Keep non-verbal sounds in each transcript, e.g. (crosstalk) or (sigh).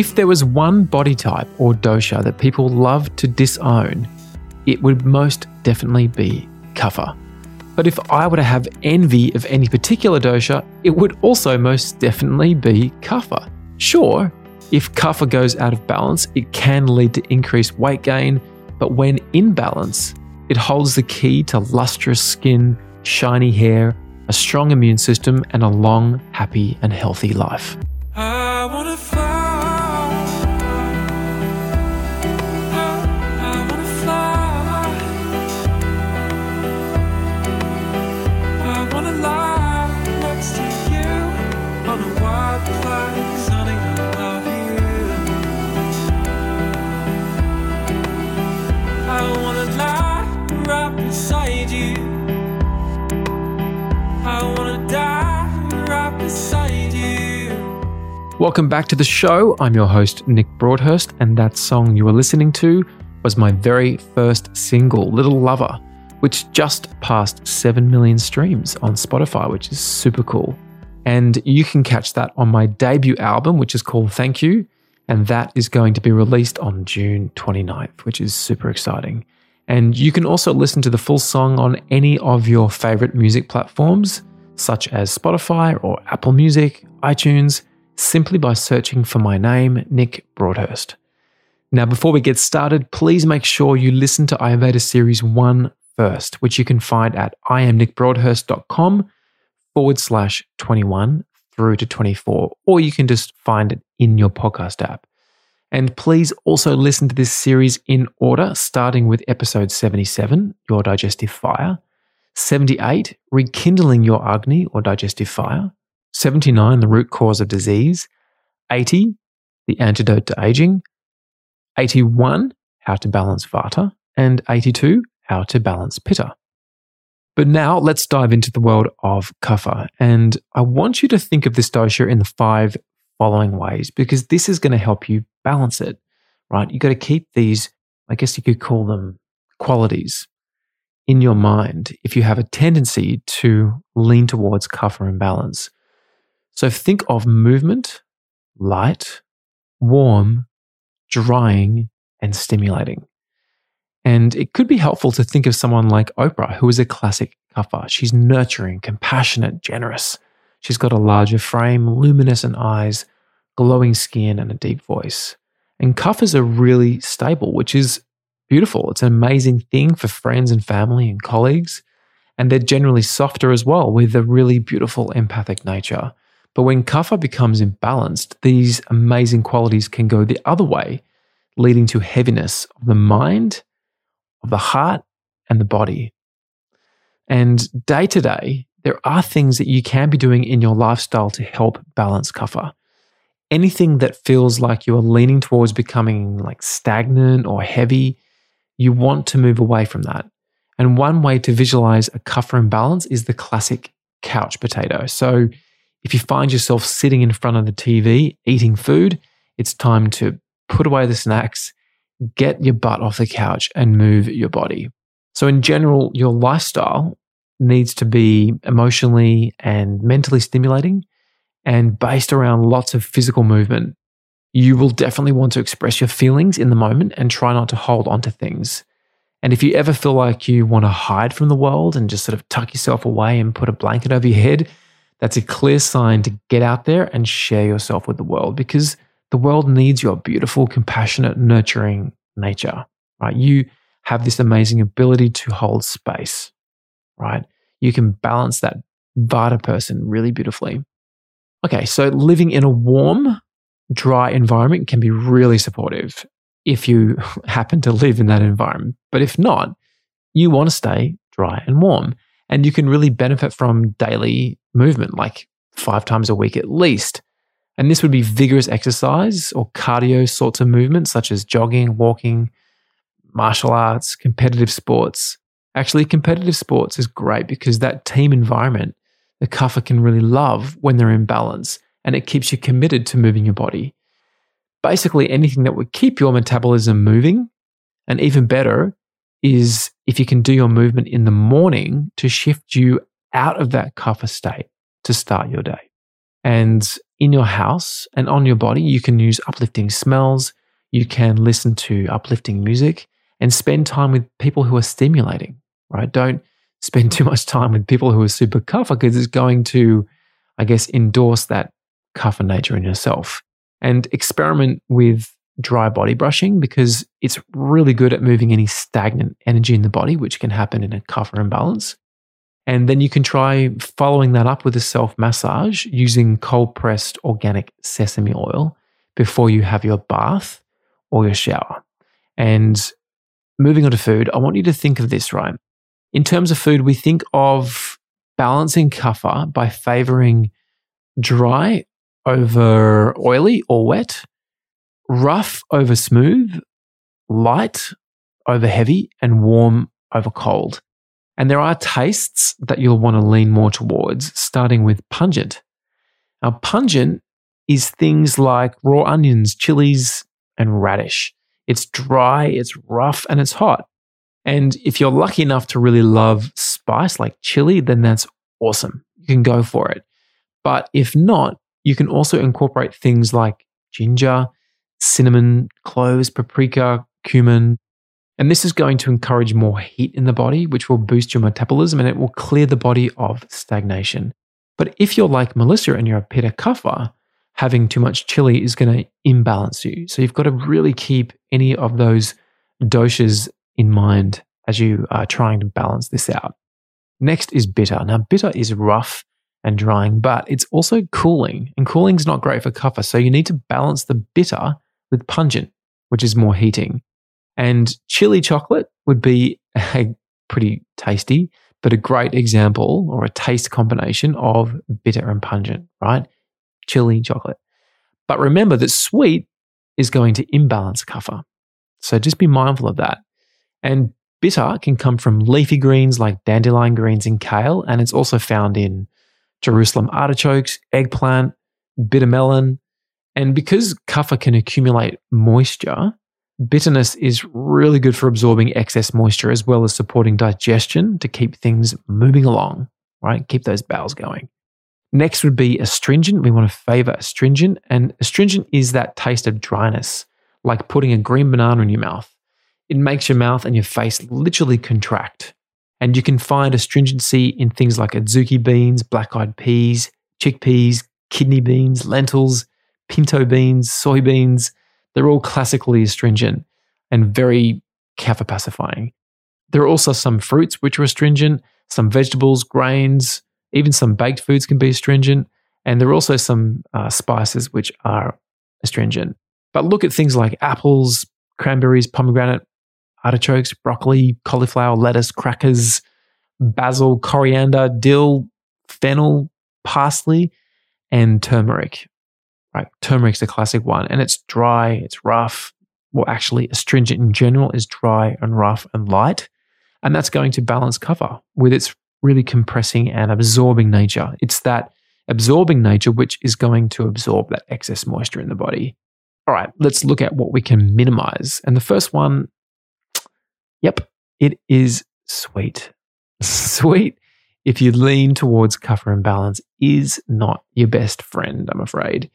If there was one body type or dosha that people love to disown, it would most definitely be kapha. But if I were to have envy of any particular dosha, it would also most definitely be kapha. Sure, if kapha goes out of balance, it can lead to increased weight gain, but when in balance, it holds the key to lustrous skin, shiny hair, a strong immune system, and a long, happy, and healthy life. Welcome back to the show. I'm your host, Nick Broadhurst, and that song you were listening to was my very first single, Little Lover, which just passed 7 million streams on Spotify, which is super cool. And you can catch that on my debut album, which is called Thank You, and that is going to be released on June 29th, which is super exciting. And you can also listen to the full song on any of your favorite music platforms, such as Spotify or Apple Music, iTunes simply by searching for my name, Nick Broadhurst. Now, before we get started, please make sure you listen to Ayurveda Series 1 first, which you can find at iamnickbroadhurst.com forward slash 21 through to 24, or you can just find it in your podcast app. And please also listen to this series in order, starting with episode 77, Your Digestive Fire, 78, Rekindling Your Agni or Digestive Fire, 79, the root cause of disease, 80, the antidote to aging, 81, how to balance vata, and 82, how to balance pitta. But now let's dive into the world of kapha. And I want you to think of this dosha in the five following ways because this is going to help you balance it, right? You've got to keep these, I guess you could call them qualities in your mind if you have a tendency to lean towards kapha imbalance. So think of movement, light, warm, drying, and stimulating. And it could be helpful to think of someone like Oprah, who is a classic kapha. She's nurturing, compassionate, generous. She's got a larger frame, luminescent eyes, glowing skin, and a deep voice. And kaphas are really stable, which is beautiful. It's an amazing thing for friends and family and colleagues. And they're generally softer as well, with a really beautiful empathic nature. But when kapha becomes imbalanced, these amazing qualities can go the other way, leading to heaviness of the mind, of the heart, and the body. And day to day, there are things that you can be doing in your lifestyle to help balance kapha. Anything that feels like you're leaning towards becoming like stagnant or heavy, you want to move away from that. And one way to visualize a kapha imbalance is the classic couch potato. So if you find yourself sitting in front of the TV eating food, it's time to put away the snacks, get your butt off the couch, and move your body. So, in general, your lifestyle needs to be emotionally and mentally stimulating and based around lots of physical movement. You will definitely want to express your feelings in the moment and try not to hold on to things. And if you ever feel like you want to hide from the world and just sort of tuck yourself away and put a blanket over your head, that's a clear sign to get out there and share yourself with the world because the world needs your beautiful, compassionate, nurturing nature, right? You have this amazing ability to hold space, right? You can balance that Vata person really beautifully. Okay, so living in a warm, dry environment can be really supportive if you (laughs) happen to live in that environment. But if not, you want to stay dry and warm. And you can really benefit from daily movement, like five times a week at least. And this would be vigorous exercise or cardio sorts of movements, such as jogging, walking, martial arts, competitive sports. Actually, competitive sports is great because that team environment, the kapha can really love when they're in balance and it keeps you committed to moving your body. Basically, anything that would keep your metabolism moving, and even better, is if you can do your movement in the morning to shift you out of that kapha state to start your day. And in your house and on your body, you can use uplifting smells, you can listen to uplifting music, and spend time with people who are stimulating, right? Don't spend (laughs) too much time with people who are super kapha because it's going to, I guess, endorse that kapha nature in yourself. And experiment with dry body brushing because it's really good at moving any stagnant energy in the body, which can happen in a kapha imbalance. And then you can try following that up with a self massage using cold pressed organic sesame oil before you have your bath or your shower. And moving on to food, I want you to think of this, right? In terms of food, we think of balancing kapha by favoring dry over oily or wet, rough over smooth, light over heavy, and warm over cold. And there are tastes that you'll want to lean more towards, starting with pungent. Now, pungent is things like raw onions, chilies, and radish. It's dry, it's rough, and it's hot. And if you're lucky enough to really love spice like chili, then that's awesome. You can go for it. But if not, you can also incorporate things like ginger, cinnamon, cloves, paprika, cumin. And this is going to encourage more heat in the body, which will boost your metabolism and it will clear the body of stagnation. But if you're like Melissa and you're a pitta kapha, having too much chili is going to imbalance you. So you've got to really keep any of those doshas in mind as you are trying to balance this out. Next is bitter. Now, bitter is rough and drying, but it's also cooling, and cooling is not great for kapha. So you need to balance the bitter with pungent, which is more heating. And chili chocolate would be (laughs) a pretty tasty, but a great example or a taste combination of bitter and pungent, right? Chili chocolate. But remember that sweet is going to imbalance kapha. So just be mindful of that. And bitter can come from leafy greens like dandelion greens and kale, and it's also found in Jerusalem artichokes, eggplant, bitter melon. And because kapha can accumulate moisture, bitterness is really good for absorbing excess moisture as well as supporting digestion to keep things moving along, right? Keep those bowels going. Next would be astringent. We want to favor astringent. And astringent is that taste of dryness, like putting a green banana in your mouth. It makes your mouth and your face literally contract. And you can find astringency in things like adzuki beans, black eyed peas, chickpeas, kidney beans, lentils, pinto beans, soybeans. They're all classically astringent and very kapha pacifying. There are also some fruits which are astringent, some vegetables, grains, even some baked foods can be astringent. And there are also some uh, spices which are astringent. But look at things like apples, cranberries, pomegranate, artichokes, broccoli, cauliflower, lettuce, crackers, basil, coriander, dill, fennel, parsley, and turmeric. Right, turmeric's the classic one, and it's dry, it's rough. Well, actually, astringent in general is dry and rough and light, and that's going to balance kapha with its really compressing and absorbing nature. It's that absorbing nature which is going to absorb that excess moisture in the body. All right, let's look at what we can minimize. And the first one Yep, it is sweet. (laughs) sweet, if you lean towards kapha and balance, is not your best friend, I'm afraid.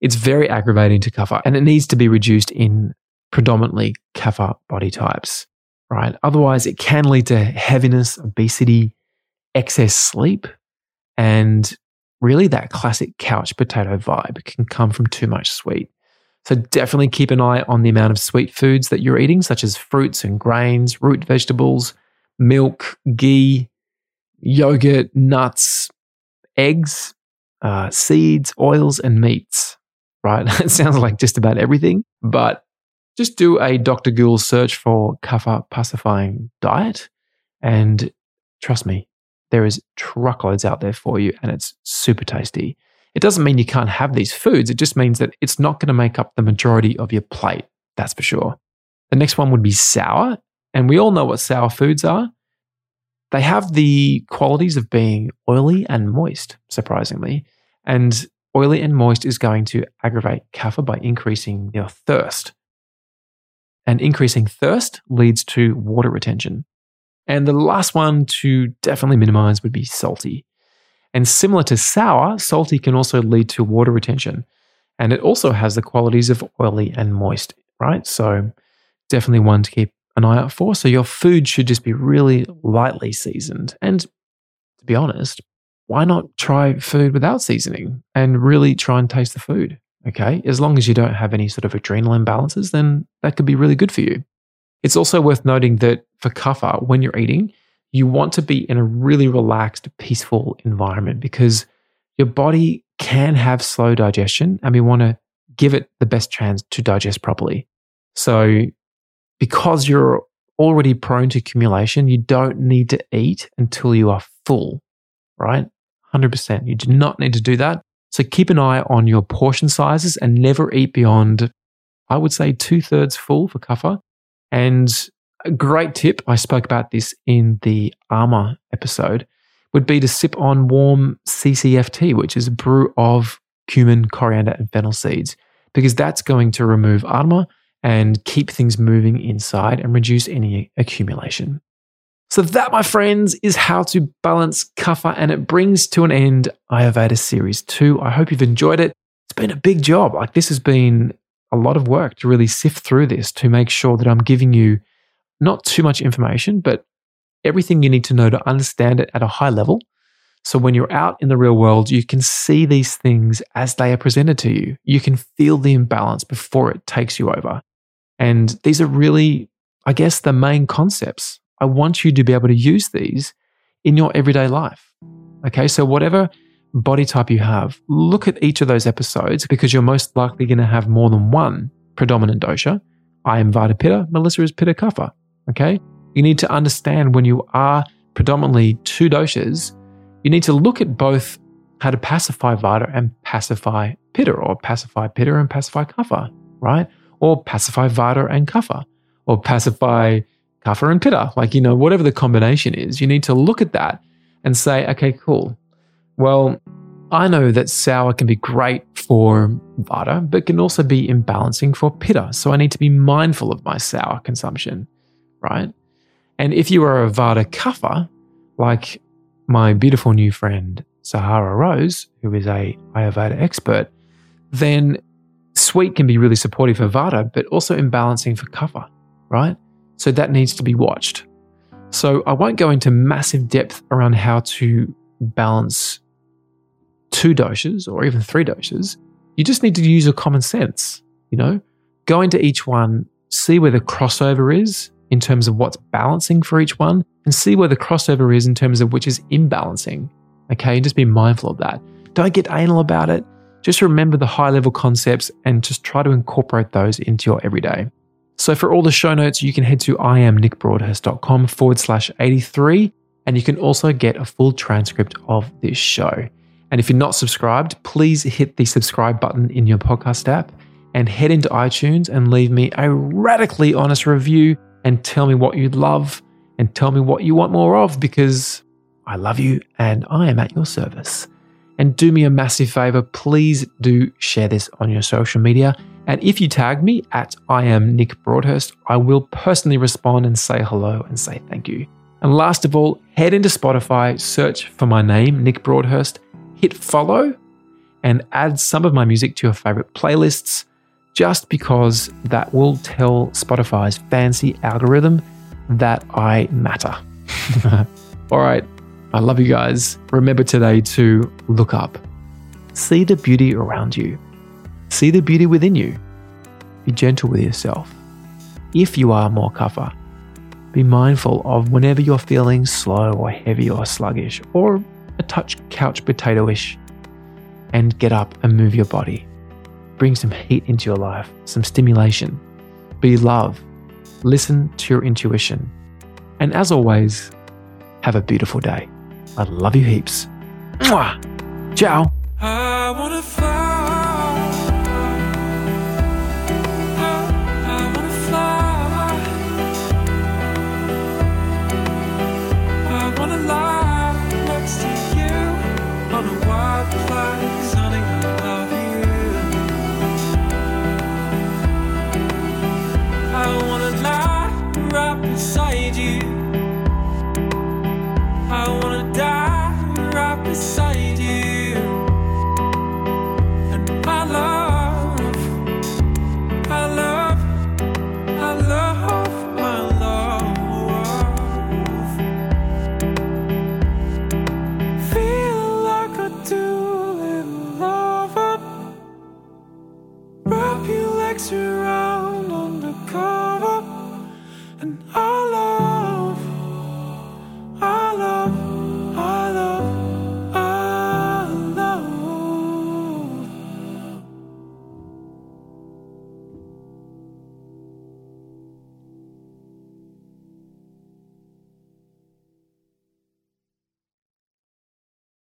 It's very aggravating to kapha and it needs to be reduced in predominantly kapha body types, right? Otherwise, it can lead to heaviness, obesity, excess sleep, and really that classic couch potato vibe can come from too much sweet. So definitely keep an eye on the amount of sweet foods that you're eating, such as fruits and grains, root vegetables, milk, ghee, yogurt, nuts, eggs, uh, seeds, oils, and meats. Right? (laughs) it sounds like just about everything, but just do a Dr. Google search for kapha pacifying diet, and trust me, there is truckloads out there for you, and it's super tasty. It doesn't mean you can't have these foods. It just means that it's not going to make up the majority of your plate. That's for sure. The next one would be sour. And we all know what sour foods are. They have the qualities of being oily and moist, surprisingly. And oily and moist is going to aggravate kapha by increasing your thirst. And increasing thirst leads to water retention. And the last one to definitely minimize would be salty. And similar to sour, salty can also lead to water retention. And it also has the qualities of oily and moist, right? So definitely one to keep an eye out for. So your food should just be really lightly seasoned. And to be honest, why not try food without seasoning and really try and taste the food? Okay. As long as you don't have any sort of adrenal imbalances, then that could be really good for you. It's also worth noting that for kapha, when you're eating, you want to be in a really relaxed, peaceful environment because your body can have slow digestion and we want to give it the best chance to digest properly. So, because you're already prone to accumulation, you don't need to eat until you are full, right? 100%. You do not need to do that. So, keep an eye on your portion sizes and never eat beyond, I would say, two thirds full for kapha. And a great tip, I spoke about this in the Ama episode, would be to sip on warm CCFT, which is a brew of cumin, coriander, and fennel seeds, because that's going to remove ama and keep things moving inside and reduce any accumulation. So, that, my friends, is how to balance kapha, and it brings to an end Ayurveda Series 2. I hope you've enjoyed it. It's been a big job. Like, this has been a lot of work to really sift through this to make sure that I'm giving you not too much information, but everything you need to know to understand it at a high level. So when you're out in the real world, you can see these things as they are presented to you. You can feel the imbalance before it takes you over. And these are really, I guess, the main concepts. I want you to be able to use these in your everyday life. Okay, so whatever body type you have, look at each of those episodes because you're most likely going to have more than one predominant dosha. I am Vata Pitta, Melissa is Pitta Kapha. Okay, you need to understand when you are predominantly two doshas, you need to look at both how to pacify Vata and pacify Pitta, or pacify Pitta and pacify Kapha, right? Or pacify Vata and Kapha, or pacify Kapha and Pitta. Like, you know, whatever the combination is, you need to look at that and say, okay, cool. Well, I know that sour can be great for Vata, but can also be imbalancing for Pitta. So I need to be mindful of my sour consumption, right? And if you are a Vata Kapha, like my beautiful new friend Sahara Rose, who is a Ayurveda expert, then sweet can be really supportive for Vata, but also imbalancing for Kapha, right? So that needs to be watched. So I won't go into massive depth around how to balance two doshas or even three doshas. You just need to use your common sense, you know? Go into each one, see where the crossover is, in terms of what's balancing for each one and see where the crossover is in terms of which is imbalancing. Okay, and just be mindful of that. Don't get anal about it. Just remember the high level concepts and just try to incorporate those into your everyday. So, for all the show notes, you can head to iamnickbroadhurst.com forward slash 83, and you can also get a full transcript of this show. And if you're not subscribed, please hit the subscribe button in your podcast app and head into iTunes and leave me a radically honest review and tell me what you love and tell me what you want more of because I love you and I am at your service. And do me a massive favor, please do share this on your social media. And if you tag me at I am Nick Broadhurst, I will personally respond and say hello and say thank you. And last of all, head into Spotify, search for my name, Nick Broadhurst, hit follow, and add some of my music to your favorite playlists just because that will tell Spotify's fancy algorithm that I matter. (laughs) All right, I love you guys. Remember today to look up, see the beauty around you, see the beauty within you. Be gentle with yourself. If you are more kapha, be mindful of whenever you're feeling slow or heavy or sluggish or a touch couch potato ish and get up and move your body bring some heat into your life, some stimulation. Be love. Listen to your intuition. And as always, have a beautiful day. I love you heaps. Mwah! Ciao.